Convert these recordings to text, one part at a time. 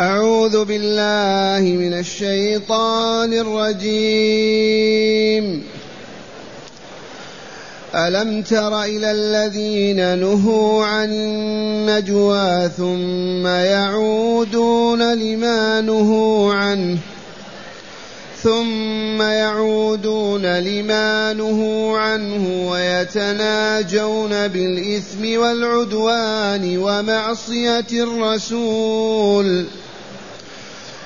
أعوذ بالله من الشيطان الرجيم. ألم تر إلى الذين نهوا عن النجوى ثم يعودون لما نهوا عنه؟ ثم يعودون لما نهوا عنه ويتناجون بالإثم والعدوان ومعصية الرسول.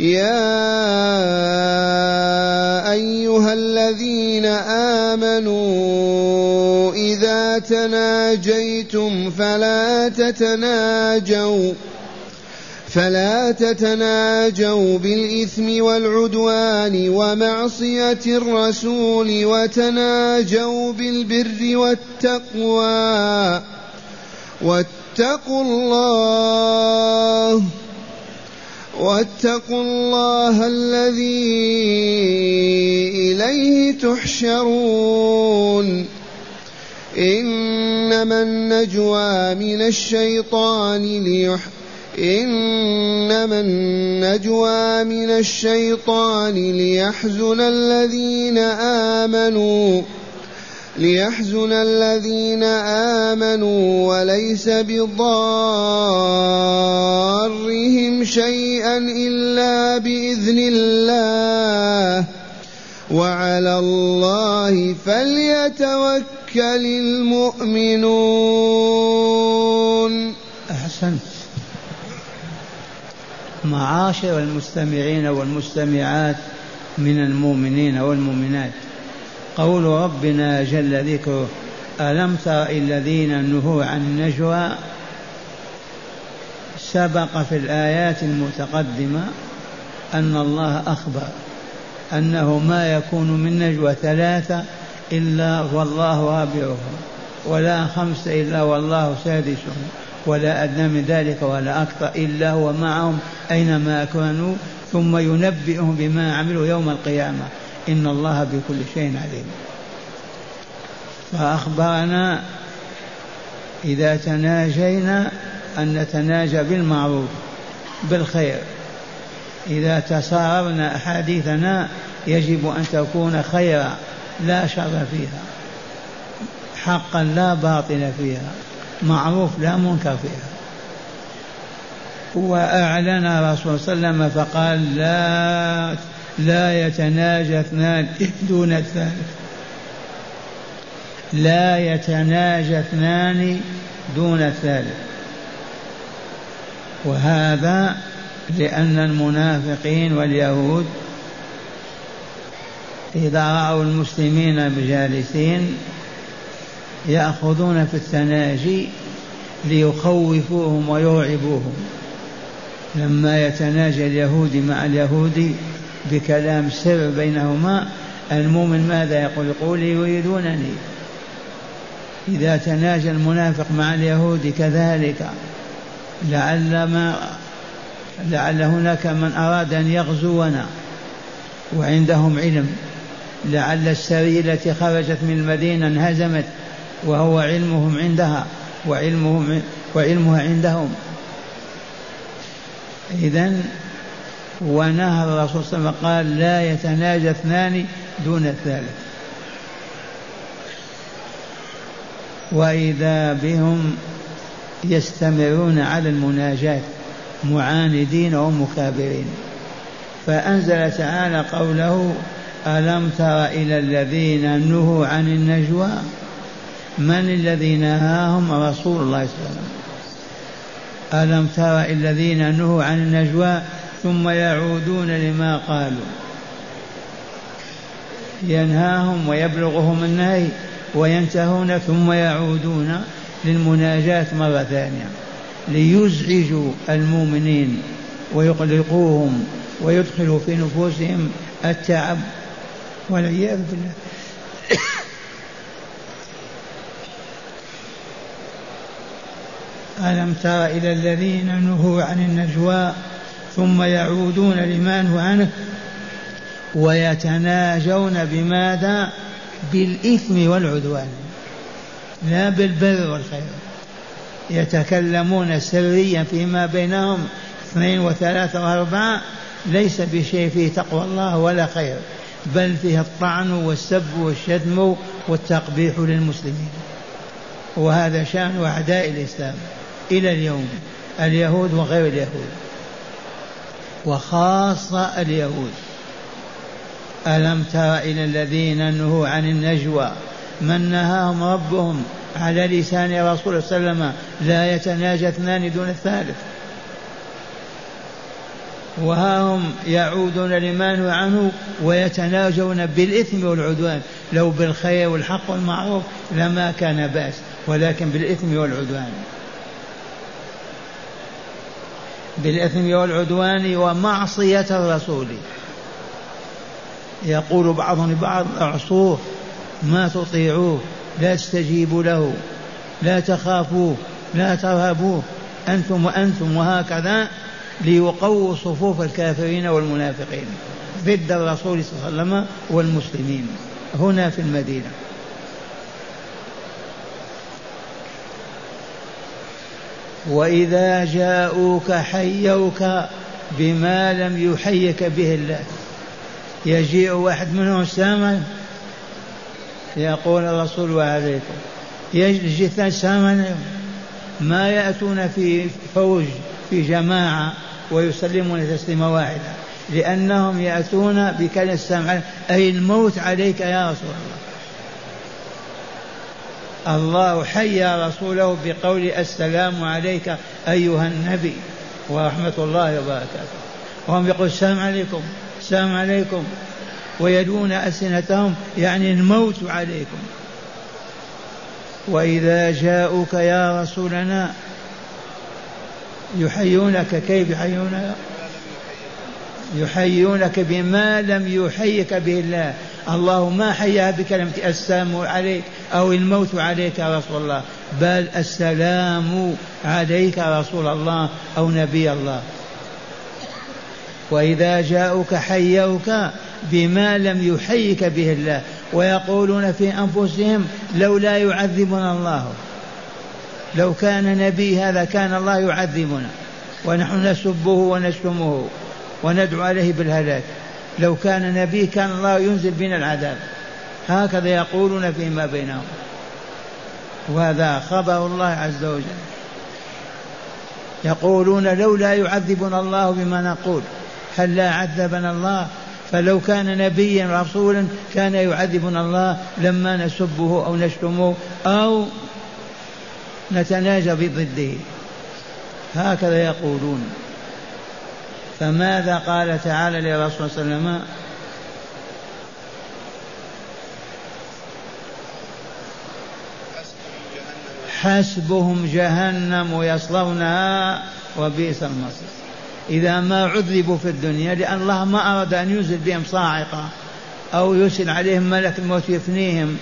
يا أيها الذين آمنوا إذا تناجيتم فلا تتناجوا فلا تتناجوا بالإثم والعدوان ومعصية الرسول وتناجوا بالبر والتقوى واتقوا الله واتقوا الله الذي إليه تحشرون. إنما النجوى من الشيطان ليح إنما النجوى من الشيطان ليحزن الذين آمنوا. ليحزن الذين آمنوا وليس بضارهم شيئا إلا بإذن الله. وعلى الله فليتوكل المؤمنون. أحسنت. معاشر المستمعين والمستمعات من المؤمنين والمؤمنات. قول ربنا جل ذكره ألم تر الذين نهوا عن النجوى سبق في الآيات المتقدمة أن الله أخبر أنه ما يكون من نجوى ثلاثة إلا والله رابعهم ولا خمسة إلا والله سادسهم ولا أدنى من ذلك ولا أكثر إلا هو معهم أينما كانوا ثم ينبئهم بما عملوا يوم القيامة. إن الله بكل شيء عليم. فأخبرنا إذا تناجينا أن نتناجى بالمعروف بالخير. إذا تساررنا أحاديثنا يجب أن تكون خيرا لا شر فيها. حقا لا باطل فيها معروف لا منكر فيها. وأعلن رسول صلى الله عليه وسلم فقال لا لا يتناجى اثنان دون الثالث؟ لا يتناجى اثنان دون الثالث. وهذا لأن المنافقين واليهود إذا رأوا المسلمين بجالسين يأخذون في التناجي ليخوفوهم ويرعبوهم. لما يتناجى اليهودي مع اليهودي بكلام سر بينهما المؤمن ماذا يقول؟ يقول يريدونني. إذا تناجى المنافق مع اليهود كذلك لعل ما لعل هناك من أراد أن يغزونا وعندهم علم. لعل السرية التي خرجت من المدينة انهزمت وهو علمهم عندها وعلمهم وعلمها عندهم. إذا ونهى الرسول صلى الله عليه وسلم قال لا يتناجى اثنان دون الثالث. وإذا بهم يستمرون على المناجاة معاندين ومكابرين. فأنزل تعالى قوله ألم تر إلى الذين نهوا عن النجوى؟ من الذي نهاهم؟ رسول الله صلى الله عليه وسلم. ألم تر إلى الذين نهوا عن النجوى؟ ثم يعودون لما قالوا. ينهاهم ويبلغهم النهي وينتهون ثم يعودون للمناجاة مرة ثانية ليزعجوا المؤمنين ويقلقوهم ويدخل في نفوسهم التعب والعياذ بالله. ألم تر إلى الذين نهوا عن النجوى ثم يعودون لما نهوا عنه ويتناجون بماذا؟ بالإثم والعدوان لا بالبر والخير. يتكلمون سريا فيما بينهم اثنين وثلاثة وأربعة ليس بشيء فيه تقوى الله ولا خير بل فيه الطعن والسب والشتم والتقبيح للمسلمين. وهذا شأن أعداء الإسلام إلى اليوم اليهود وغير اليهود. وخاصة اليهود. ألم تر إلى الذين نهوا عن النجوى؟ من نهاهم ربهم على لسان رسول صلى الله عليه وسلم لا يتناجى اثنان دون الثالث. وها هم يعودون لما نهوا عنه ويتناجون بالإثم والعدوان. لو بالخير والحق والمعروف لما كان بأس ولكن بالإثم والعدوان. بالإثم والعدوان ومعصية الرسول. يقول بعضهم لبعض اعصوه ما تطيعوه لا تستجيبوا له لا تخافوه لا ترهبوه أنتم وأنتم وهكذا ليقووا صفوف الكافرين والمنافقين ضد الرسول صلى الله عليه وسلم والمسلمين هنا في المدينة. وإذا جاءوك حيوك بما لم يحيك به الله. يجيء واحد منهم ساما يقول الرسول وعليكم. يجي الثاني ساما ما يأتون في فوج في جماعة ويسلمون تسليمة واحدة لأنهم يأتون بكلمة السمع أي الموت عليك يا رسول الله. الله حيا رسوله بقول السلام عليك أيها النبي ورحمة الله وبركاته. وهم يقول السلام عليكم السلام عليكم. ويدون ألسنتهم يعني الموت عليكم. وإذا جاءوك يا رسولنا يحيونك كيف يحيونك يحيونك بما لم يحيك به الله. الله ما حياها بكلمة السلام عليك أو الموت عليك يا رسول الله بل السلام عليك رسول الله أو نبي الله. وإذا جاءوك حيوك بما لم يحيك به الله ويقولون في أنفسهم لولا يعذبنا الله. لو كان نبي هذا كان الله يعذبنا ونحن نسبه ونشتمه وندعو عليه بالهلاك. لو كان نبي كان الله ينزل بنا العذاب. هكذا يقولون فيما بينهم. وهذا خبر الله عز وجل. يقولون لولا يعذبنا الله بما نقول. هل لا عذبنا الله؟ فلو كان نبيا رسولا كان يعذبنا الله لما نسبه أو نشتمه أو نتناجى بضده. هكذا يقولون. فماذا قال تعالى لرسول صلى الله عليه وسلم؟ حسبهم جهنم يصلونها وبئس المصير. إذا ما عذبوا في الدنيا لأن الله ما أراد أن ينزل بهم صاعقة أو يرسل عليهم ملك الموت يفنيهم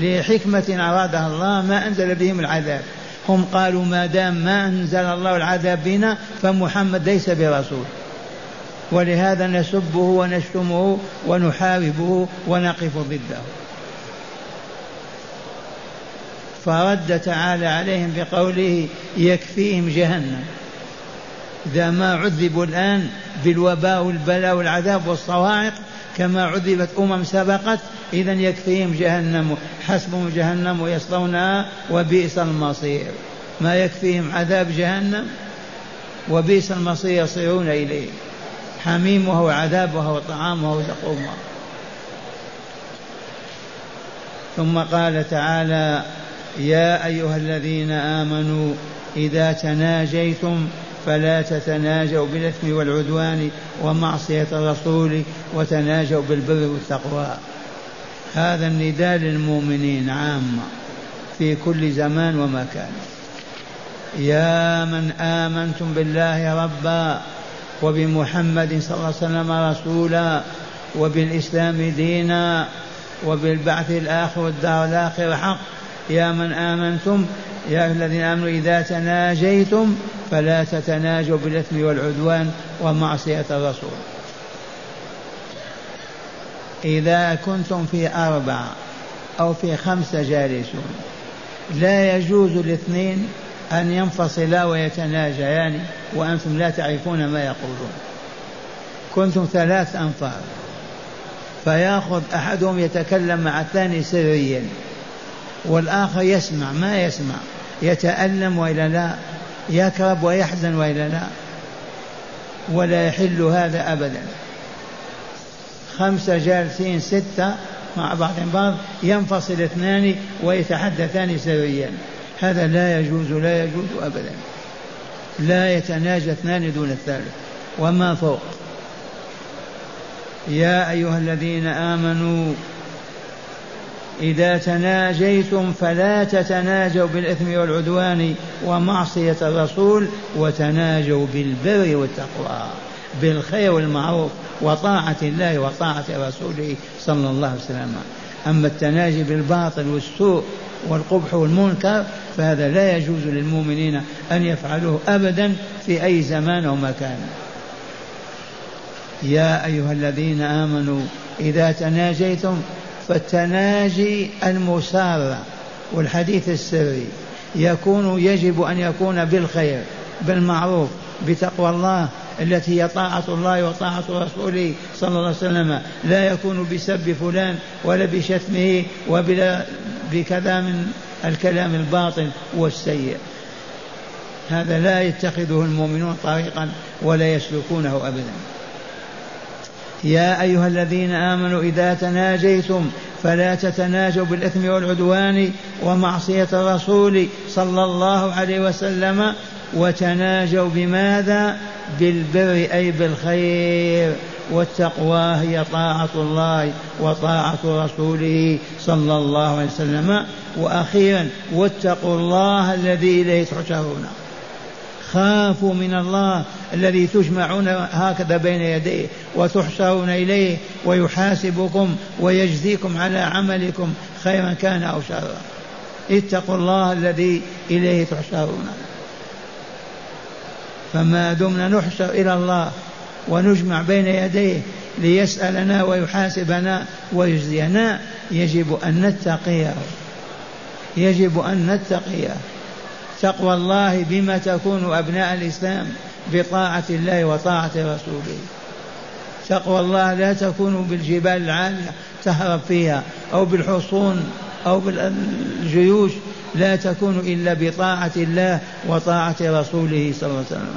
لحكمة أرادها الله ما أنزل بهم العذاب. هم قالوا ما دام ما أنزل الله العذاب بنا فمحمد ليس برسول. ولهذا نسبه ونشتمه ونحاربه ونقف ضده. فرد تعالى عليهم بقوله يكفيهم جهنم. إذا ما عذبوا الآن بالوباء والبلاء والعذاب والصواعق كما عذبت أمم سبقت إذا يكفيهم جهنم حسبهم جهنم يصلونها وبئس المصير. ما يكفيهم عذاب جهنم وبئس المصير يصيرون إليه. حميم وهو عذاب وهو طعام وهو زقوم ثم قال تعالى يا أيها الذين آمنوا إذا تناجيتم فلا تتناجوا بالإثم والعدوان ومعصية الرسول وتناجوا بالبر والتقوى. هذا النداء للمؤمنين عامة في كل زمان ومكان. يا من آمنتم بالله ربا وبمحمد صلى الله عليه وسلم رسولا وبالإسلام دينا وبالبعث الآخر والدار الآخرة حق. يا من آمنتم يا الذين آمنوا إذا تناجيتم فلا تتناجوا بالإثم والعدوان ومعصية الرسول. إذا كنتم في أربعة أو في خمسة جالسون لا يجوز الاثنين أن ينفصلا ويتناجيان وأنتم لا تعرفون ما يقولون. كنتم ثلاث أنفار. فيأخذ أحدهم يتكلم مع الثاني سريا والآخر يسمع. ما يسمع؟ يتألم وإلا لا يكرب ويحزن وإلا لا ولا يحل هذا أبدا. خمسة جالسين ستة مع بعض بعض ينفصل اثنان ويتحدثان سريا. هذا لا يجوز لا يجوز أبدا. لا يتناجى اثنان دون الثالث وما فوق. يا أيها الذين آمنوا إذا تناجيتم فلا تتناجوا بالإثم والعدوان ومعصية الرسول وتناجوا بالبر والتقوى بالخير والمعروف وطاعة الله وطاعة رسوله صلى الله عليه وسلم. أما التناجي بالباطل والسوء والقبح والمنكر فهذا لا يجوز للمؤمنين أن يفعلوه أبدا في أي زمان أو مكان. يا أيها الذين آمنوا إذا تناجيتم فالتناجي المسارة والحديث السري يكون يجب أن يكون بالخير بالمعروف بتقوى الله التي هي طاعة الله وطاعة رسوله صلى الله عليه وسلم. لا يكون بسب فلان ولا بشتمه وبلا بكذا من الكلام الباطل والسيء. هذا لا يتخذه المؤمنون طريقا ولا يسلكونه أبدا. يا أيها الذين آمنوا إذا تناجيتم فلا تتناجوا بالإثم والعدوان ومعصية الرسول صلى الله عليه وسلم وتناجوا بماذا؟ بالبر أي بالخير. والتقوى هي طاعة الله وطاعة رسوله صلى الله عليه وسلم. وأخيرا واتقوا الله الذي إليه تحشرون. خافوا من الله الذي تجمعون هكذا بين يديه وتحشرون إليه ويحاسبكم ويجزيكم على عملكم خيرا كان أو شرا. اتقوا الله الذي إليه تحشرون. فما دمنا نحشر إلى الله ونجمع بين يديه ليسألنا ويحاسبنا ويجزينا يجب أن نتقيه. يجب أن نتقيه. تقوى الله بما تكون أبناء الإسلام بطاعة الله وطاعة رسوله. تقوى الله لا تكون بالجبال العالية تهرب فيها أو بالحصون أو بالجيوش لا تكون إلا بطاعة الله وطاعة رسوله صلى الله عليه وسلم.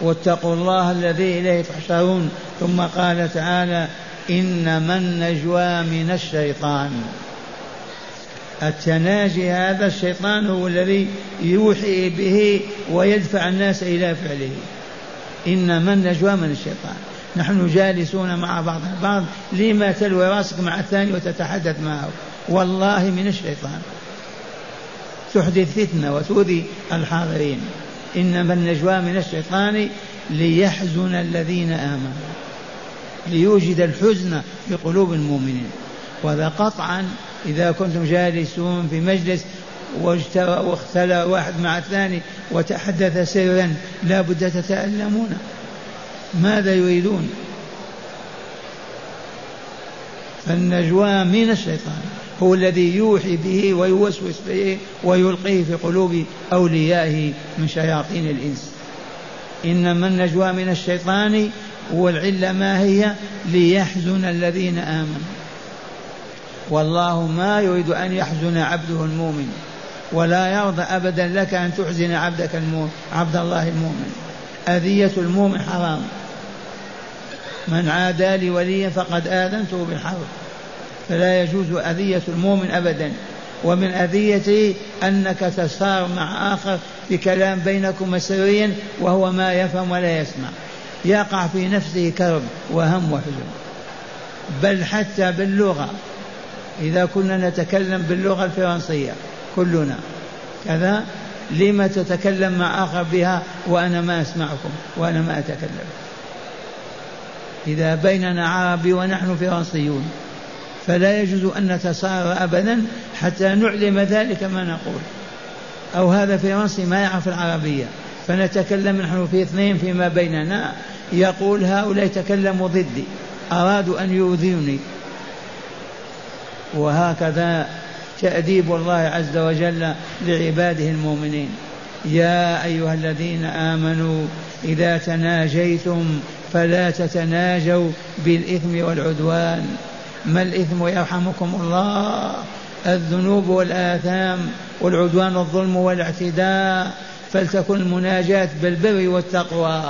واتقوا الله الذي إليه تحشرون. ثم قال تعالى إنما النجوى من الشيطان. التناجي هذا الشيطان هو الذي يوحي به ويدفع الناس إلى فعله. إنما النجوى من الشيطان. نحن جالسون مع بعض البعض. لما تلوي راسك مع الثاني وتتحدث معه؟ والله من الشيطان. تحدث فتنة وتؤذي الحاضرين. إنما النجوى من الشيطان ليحزن الذين آمنوا ليوجد الحزن في قلوب المؤمنين. وهذا قطعا إذا كنتم جالسون في مجلس واختلى واحد مع الثاني وتحدث سرا لا بد تتألمون. ماذا يريدون؟ فالنجوى من الشيطان. هو الذي يوحي به ويوسوس به ويلقيه في قلوب أوليائه من شياطين الإنس. إنما النجوى من الشيطان والعلة ما هي؟ ليحزن الذين آمنوا. والله ما يريد أن يحزن عبده المؤمن ولا يرضى أبدا لك أن تحزن عبدك المؤمن عبد الله المؤمن. أذية المؤمن حرام. من عادى لي وليا فقد آذنته بالحرب. فلا يجوز أذية المؤمن أبدا. ومن أذيته أنك تسار مع آخر بكلام بينكم سريا وهو ما يفهم ولا يسمع. يقع في نفسه كرب وهم وحزن. بل حتى باللغة. إذا كنا نتكلم باللغة الفرنسية كلنا. كذا؟ لما تتكلم مع آخر بها وأنا ما أسمعكم وأنا ما أتكلم؟ إذا بيننا عربي ونحن فرنسيون. فلا يجوز أن نتصارى أبدا حتى نعلم ذلك ما نقول. أو هذا فرنسي ما يعرف العربية. فنتكلم نحن في اثنين فيما بيننا. يقول هؤلاء تكلموا ضدي. أرادوا أن يؤذوني. وهكذا تأديب الله عز وجل لعباده المؤمنين. يا أيها الذين آمنوا إذا تناجيتم فلا تتناجوا بالإثم والعدوان. ما الإثم يرحمكم الله؟ الذنوب والآثام والعدوان والظلم والاعتداء فلتكن المناجاة بالبر والتقوى.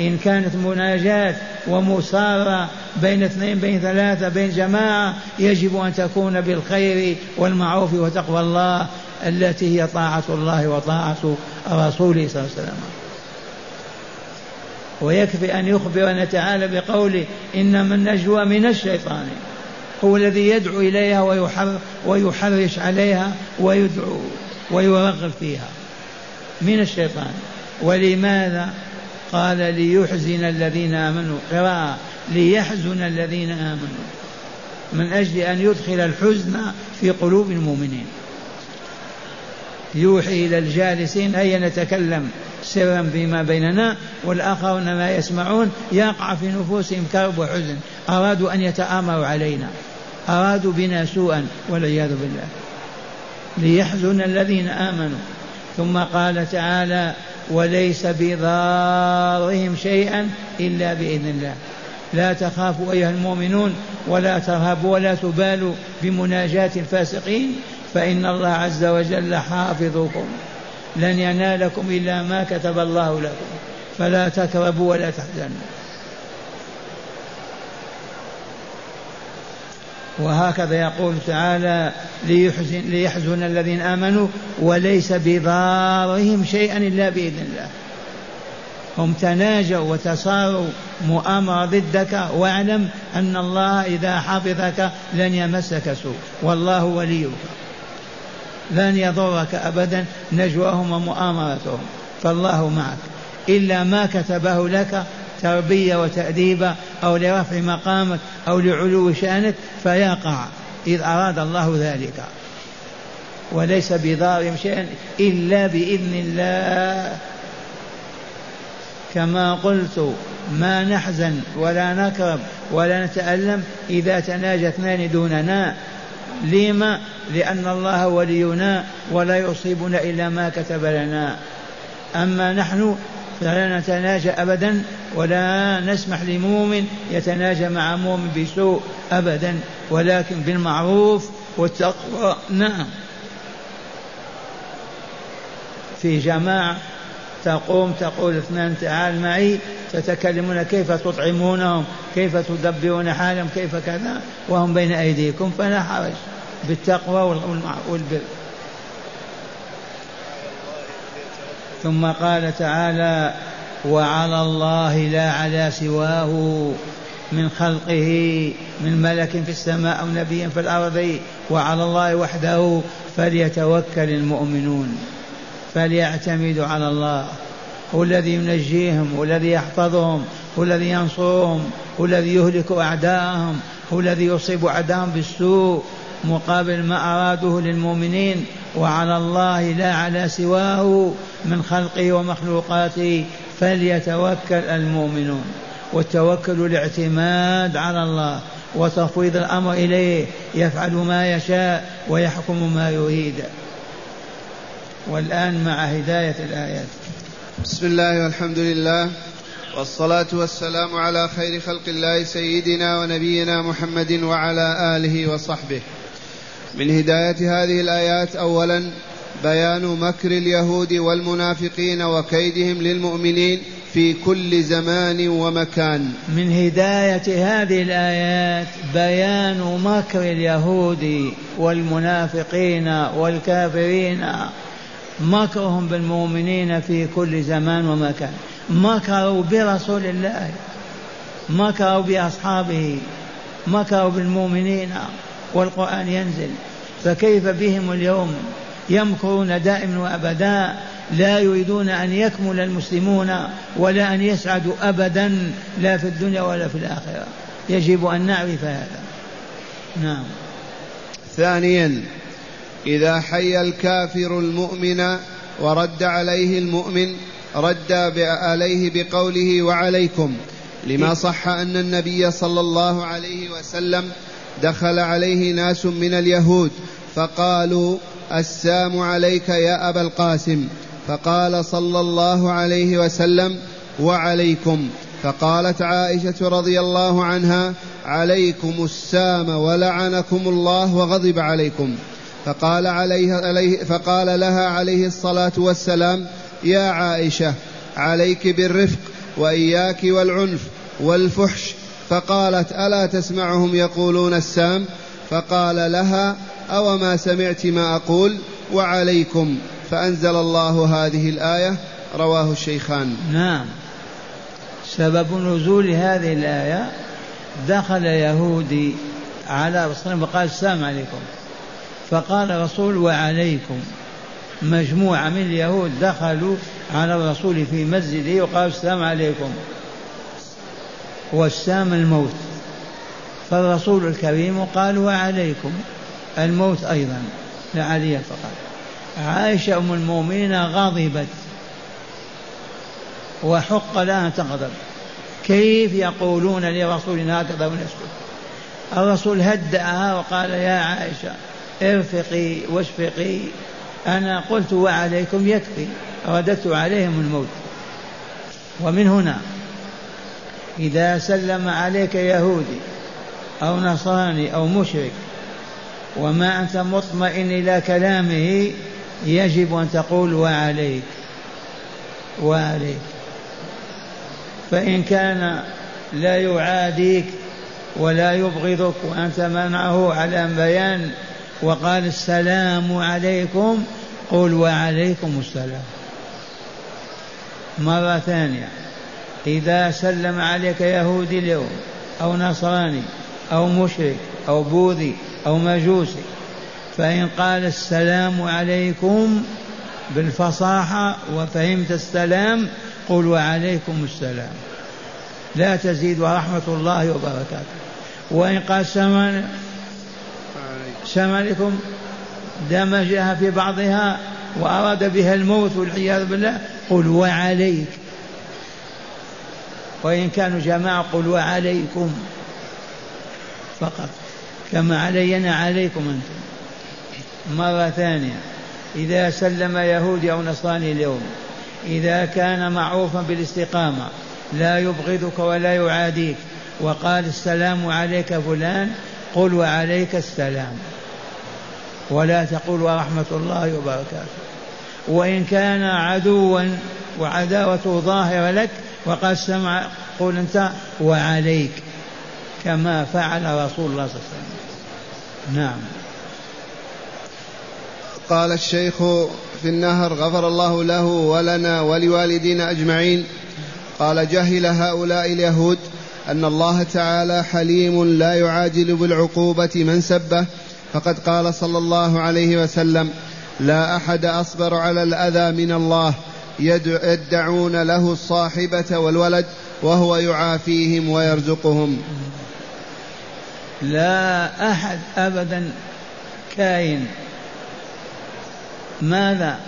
إن كانت مناجاة ومصارة بين اثنين بين ثلاثة بين جماعة يجب أن تكون بالخير والمعروف وتقوى الله التي هي طاعة الله وطاعة رسوله صلى الله عليه وسلم. ويكفي أن يخبرنا تعالى بقوله إنما النجوى من الشيطان. هو الذي يدعو إليها ويحرش عليها ويدعو ويرغب فيها. من الشيطان. ولماذا؟ قال ليحزن الذين آمنوا. قراءة. ليحزن الذين آمنوا. من أجل أن يدخل الحزن في قلوب المؤمنين. يوحي إلى الجالسين هيا نتكلم؟ سرا فيما بيننا والآخرون ما يسمعون يقع في نفوسهم كرب وحزن أرادوا أن يتآمروا علينا أرادوا بنا سوءا والعياذ بالله. ليحزن الذين آمنوا. ثم قال تعالى وليس بضارهم شيئا إلا بإذن الله. لا تخافوا أيها المؤمنون ولا ترهبوا ولا تبالوا بمناجاة الفاسقين فإن الله عز وجل حافظكم. لن ينالكم إلا ما كتب الله لكم. فلا تكربوا ولا تحزنوا. وهكذا يقول تعالى ليحزن, ليحزن الذين آمنوا وليس بضارهم شيئا إلا بإذن الله. هم تناجوا وتصاروا مؤامرة ضدك واعلم أن الله إذا حفظك لن يمسك سوء. والله وليك. لن يضرك أبدا نجواهم ومؤامرتهم. فالله معك. إلا ما كتبه لك تربية وتأديب أو لرفع مقامك أو لعلو شأنك فيقع. إذ أراد الله ذلك. وليس بضار شيئا إلا بإذن الله. كما قلت ما نحزن ولا نكرب ولا نتألم إذا تناجى اثنان دوننا. لما؟ لأن الله ولينا ولا يصيبنا إلا ما كتب لنا. أما نحن فلا نتناجى أبدا ولا نسمح لمؤمن يتناجى مع مؤمن بسوء أبدا ولكن بالمعروف والتقوى. نعم. في جماعة تقوم تقول اثنان تعال معي تتكلمون كيف تطعمونهم كيف تدبرون حالهم كيف كذا وهم بين أيديكم فلا حرج بالتقوى والبر. ثم قال تعالى وعلى الله لا على سواه من خلقه من ملك في السماء أو نبي في الأرض وعلى الله وحده فليتوكل المؤمنون. فليعتمدوا على الله. هو الذي ينجيهم هو الذي يحفظهم هو الذي ينصرهم هو الذي يهلك أعداءهم هو الذي يصيب أعداءهم بالسوء مقابل ما أرادوه للمؤمنين. وعلى الله لا على سواه من خلقه ومخلوقاته فليتوكل المؤمنون. والتوكل الاعتماد على الله وتفويض الأمر إليه يفعل ما يشاء ويحكم ما يريد. والآن مع هداية الآيات. بسم الله والحمد لله والصلاة والسلام على خير خلق الله سيدنا ونبينا محمد وعلى آله وصحبه. من هداية هذه الآيات أولا بيان مكر اليهود والمنافقين وكيدهم للمؤمنين في كل زمان ومكان. من هداية هذه الآيات بيان مكر اليهود والمنافقين والكافرين مكرهم بالمؤمنين في كل زمان ومكان مكروا برسول الله. مكروا بأصحابه. مكروا بالمؤمنين. والقرآن ينزل. فكيف بهم اليوم؟ يمكرون دائما وأبدا. لا يريدون أن يكمل المسلمون ولا أن يسعدوا أبدا لا في الدنيا ولا في الآخرة. يجب أن نعرف هذا. نعم. ثانيا إذا حي الكافر المؤمن ورد عليه المؤمن رد عليه بقوله وعليكم لما صح أن النبي صلى الله عليه وسلم دخل عليه ناس من اليهود فقالوا السام عليك يا أبا القاسم فقال صلى الله عليه وسلم وعليكم فقالت عائشة رضي الله عنها عليكم السام ولعنكم الله وغضب عليكم فقال عليه, عليه فقال لها عليه الصلاة والسلام يا عائشة عليك بالرفق وإياك والعنف والفحش. فقالت ألا تسمعهم يقولون السام؟ فقال لها أو ما سمعت ما أقول وعليكم. فأنزل الله هذه الآية رواه الشيخان. نعم. سبب نزول هذه الآية دخل يهودي على رسول الله وقال السلام عليكم. فقال الرسول وعليكم. مجموعة من اليهود دخلوا على الرسول في مسجده وقالوا السلام عليكم. والسام الموت. فالرسول الكريم قال وعليكم. الموت أيضا لعلي فقط. عائشة أم المؤمنين غضبت. وحق لها أن تغضب. كيف يقولون لرسولنا هكذا ونسكت؟ الرسول هدأها وقال يا عائشة ارفقي واشفقي. أنا قلت وعليكم يكفي. رددت عليهم الموت. ومن هنا إذا سلم عليك يهودي أو نصراني أو مشرك وما أنت مطمئن إلى كلامه يجب أن تقول وعليك. وعليك. فإن كان لا يعاديك ولا يبغضك وأنت منعه على بيان وقال السلام عليكم قل وعليكم السلام. مرة ثانية إذا سلم عليك يهودي اليوم أو نصراني أو مشرك أو بوذي أو مجوسي فإن قال السلام عليكم بالفصاحة وفهمت السلام قل وعليكم السلام. لا تزيد ورحمة الله وبركاته. وإن قال السلام عليكم دمجها في بعضها وأراد بها الموت والعياذ بالله قل وعليك. وإن كانوا جماعة قل وعليكم فقط. كما علينا عليكم أنتم. مرة ثانية. إذا سلم يهودي أو نصراني اليوم إذا كان معروفا بالاستقامة لا يبغضك ولا يعاديك وقال السلام عليك فلان قل وعليك السلام. ولا تقول ورحمة الله وبركاته. وإن كان عدوا وعداوته ظاهرة لك وقد سمع قل أنت وعليك كما فعل رسول الله صلى الله عليه وسلم. نعم. قال الشيخ في النهر غفر الله له ولنا ولوالدينا أجمعين. قال جهل هؤلاء اليهود أن الله تعالى حليم لا يعاجل بالعقوبة من سبه فقد قال صلى الله عليه وسلم لا أحد أصبر على الأذى من الله يدعون له الصاحبة والولد وهو يعافيهم ويرزقهم. لا أحد أبدا كائن. ماذا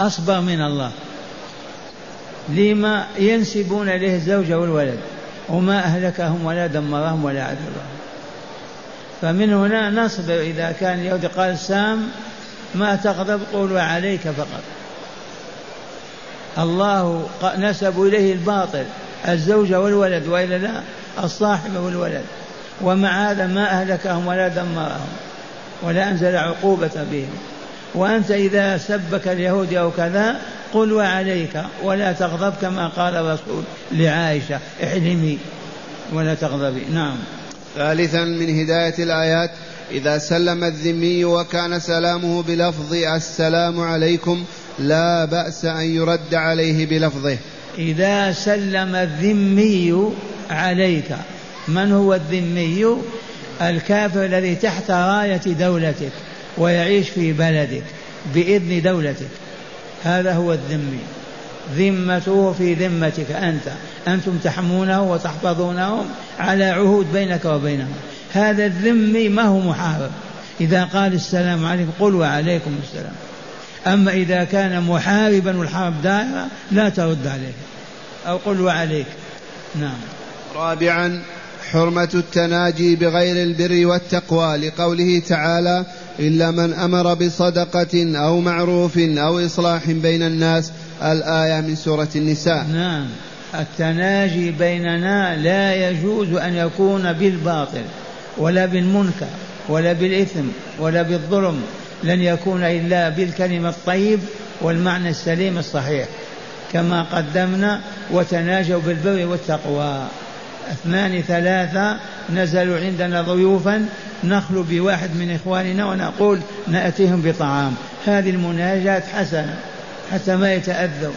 أصبر من الله؟ لما ينسبون إليه الزوج والولد وما أهلكهم ولا دمرهم ولا عذبهم فمن هنا نصبر إذا كان اليهود قال سام ما تغضب قولوا عليك فقط. الله نسبوا إليه الباطل الزوج والولد وإلا لا الصاحب والولد. ومع هذا ما أهلكهم ولا دمرهم ولا أنزل عقوبة بهم. وأنت إذا سبك اليهود أو كذا قل وعليك ولا تغضب كما قال الرسول لعائشة احلمي ولا تغضبي. نعم. ثالثا من هداية الآيات إذا سلم الذمي وكان سلامه بلفظ السلام عليكم لا بأس أن يرد عليه بلفظه. إذا سلم الذمي عليك من هو الذمي؟ الكافر الذي تحت راية دولتك ويعيش في بلدك بإذن دولتك. هذا هو الذمي. ذمته في ذمتك أنت. أنتم تحمونه وتحفظونهم على عهود بينك وبينهم. هذا الذمي ما هو محارب. إذا قال السلام عليكم قل وعليكم السلام. أما إذا كان محاربا والحرب دائرة لا ترد عليه أو قل وعليك. نعم. رابعا حرمة التناجي بغير البر والتقوى لقوله تعالى إلا من أمر بصدقة أو معروف أو إصلاح بين الناس. الآية من سورة النساء. نعم. التناجي بيننا لا يجوز أن يكون بالباطل ولا بالمنكر ولا بالإثم ولا بالظلم لن يكون إلا بالكلمة الطيب والمعنى السليم الصحيح كما قدمنا وتناجوا بالبر والتقوى. اثنان ثلاثة نزلوا عندنا ضيوفا نخلو بواحد من إخواننا ونقول نأتيهم بطعام. هذه المناجاة حسنة حتى ما يتأذوا.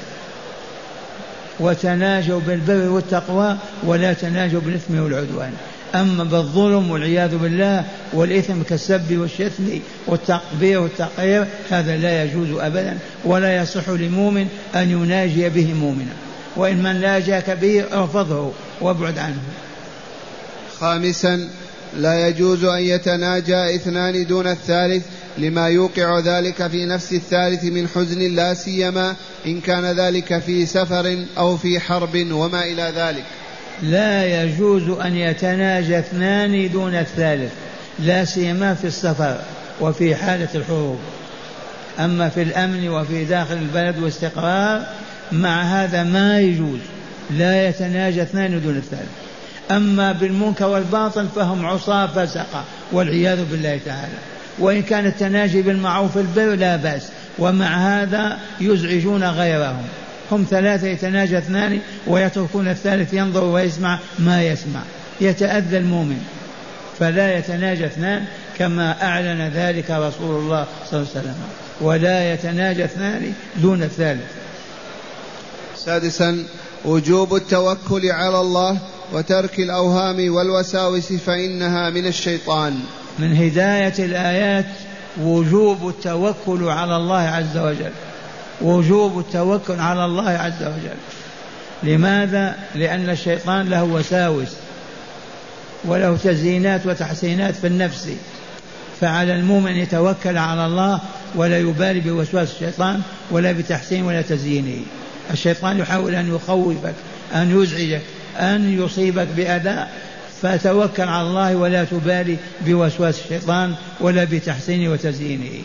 وتناجوا بالبر والتقوى ولا تناجوا بالإثم والعدوان. أما بالظلم والعياذ بالله والإثم كالسب والشتم والتقبير والتقرير هذا لا يجوز أبدا ولا يصح لمؤمن أن يناجي به مؤمنا. وإن من ناجاك به أرفضه وابعد عنه. خامسا لا يجوز أن يتناجى اثنان دون الثالث لما يوقع ذلك في نفس الثالث من حزن لا سيما إن كان ذلك في سفر أو في حرب وما إلى ذلك. لا يجوز أن يتناجى اثنان دون الثالث لا سيما في السفر وفي حالة الحروب. أما في الأمن وفي داخل البلد واستقرار مع هذا ما يجوز لا يتناجى اثنان دون الثالث. أما بالمنكر والباطل فهم عصاة فسقة والعياذ بالله تعالى. وإن كان التناجي بالمعروف البر لا بأس. ومع هذا يزعجون غيرهم. هم ثلاثة يتناجى اثنان ويتركون الثالث ينظر ويسمع ما يسمع. يتأذى المؤمن. فلا يتناجى اثنان كما أعلن ذلك رسول الله صلى الله عليه وسلم. ولا يتناجى اثنان دون الثالث. سادسا وجوب التوكل على الله وترك الأوهام والوساوس فإنها من الشيطان. من هداية الآيات وجوب التوكل على الله عز وجل. وجوب التوكل على الله عز وجل. لماذا؟ لأن الشيطان له وساوس وله تزيينات وتحسينات في النفس. فعلى المؤمن يتوكل على الله ولا يبالي بوسواس الشيطان ولا بتحسين ولا تزيينه. الشيطان يحاول أن يخوفك أن يزعجك أن يصيبك بأذى. فتوكل على الله ولا تبالي بوسواس الشيطان ولا بتحسينه وتزيينه.